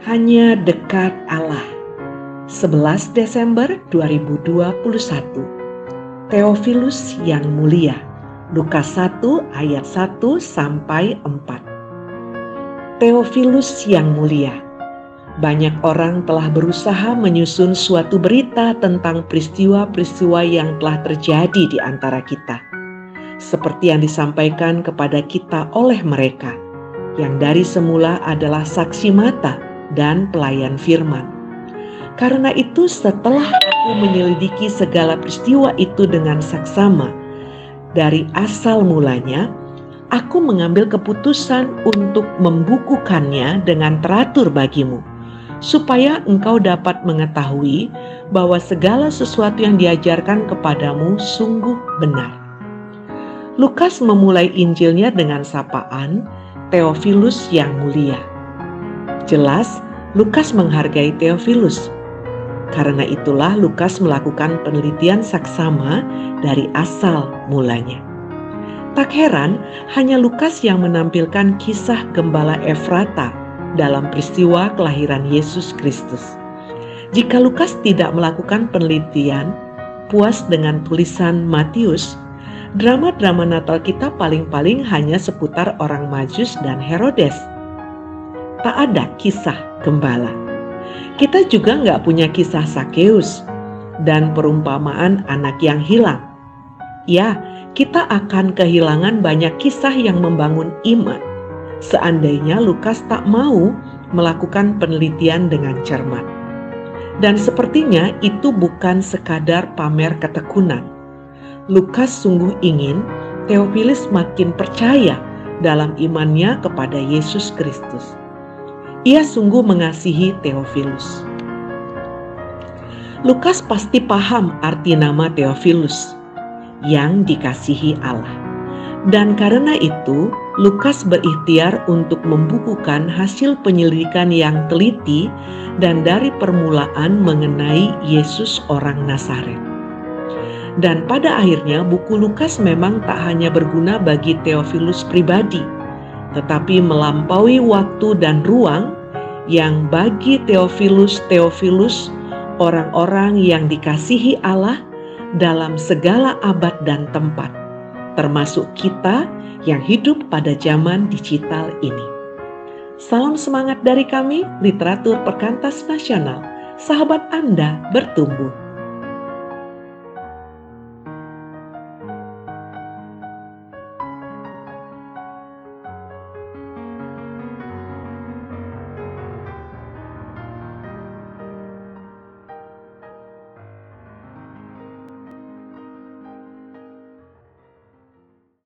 Hanya dekat Allah. 11 Desember 2021. Teofilus yang mulia. Lukas 1 ayat 1 sampai 4. Teofilus yang mulia. Banyak orang telah berusaha menyusun suatu berita tentang peristiwa-peristiwa yang telah terjadi di antara kita. Seperti yang disampaikan kepada kita oleh mereka, yang dari semula adalah saksi mata dan pelayan firman. Karena itu setelah aku menyelidiki segala peristiwa itu dengan saksama, dari asal mulanya, aku mengambil keputusan untuk membukukannya dengan teratur bagimu, supaya engkau dapat mengetahui bahwa segala sesuatu yang diajarkan kepadamu sungguh benar. Lukas memulai Injilnya dengan sapaan Theophilus yang mulia. Jelas, Lukas menghargai Theophilus karena itulah Lukas melakukan penelitian saksama dari asal mulanya. Tak heran, hanya Lukas yang menampilkan kisah gembala Efrata dalam peristiwa kelahiran Yesus Kristus. Jika Lukas tidak melakukan penelitian, puas dengan tulisan Matius, drama-drama Natal kita paling-paling hanya seputar orang Majus dan Herodes. Tak ada kisah gembala. Kita juga nggak punya kisah Sakeus dan perumpamaan anak yang hilang. Ya, kita akan kehilangan banyak kisah yang membangun iman. Seandainya Lukas tak mau melakukan penelitian dengan cermat. Dan sepertinya itu bukan sekadar pamer ketekunan. Lukas sungguh ingin Theophilus makin percaya dalam imannya kepada Yesus Kristus. Ia sungguh mengasihi Theophilus. Lukas pasti paham arti nama Theophilus yang dikasihi Allah. Dan karena itu, Lukas berikhtiar untuk membukukan hasil penyelidikan yang teliti dan dari permulaan mengenai Yesus orang Nazaret. Dan pada akhirnya buku Lukas memang tak hanya berguna bagi Theophilus pribadi, tetapi melampaui waktu dan ruang yang bagi Theophilus Theophilus orang-orang yang dikasihi Allah dalam segala abad dan tempat, termasuk kita yang hidup pada zaman digital ini. Salam semangat dari kami, literatur perkantas nasional. Sahabat Anda bertumbuh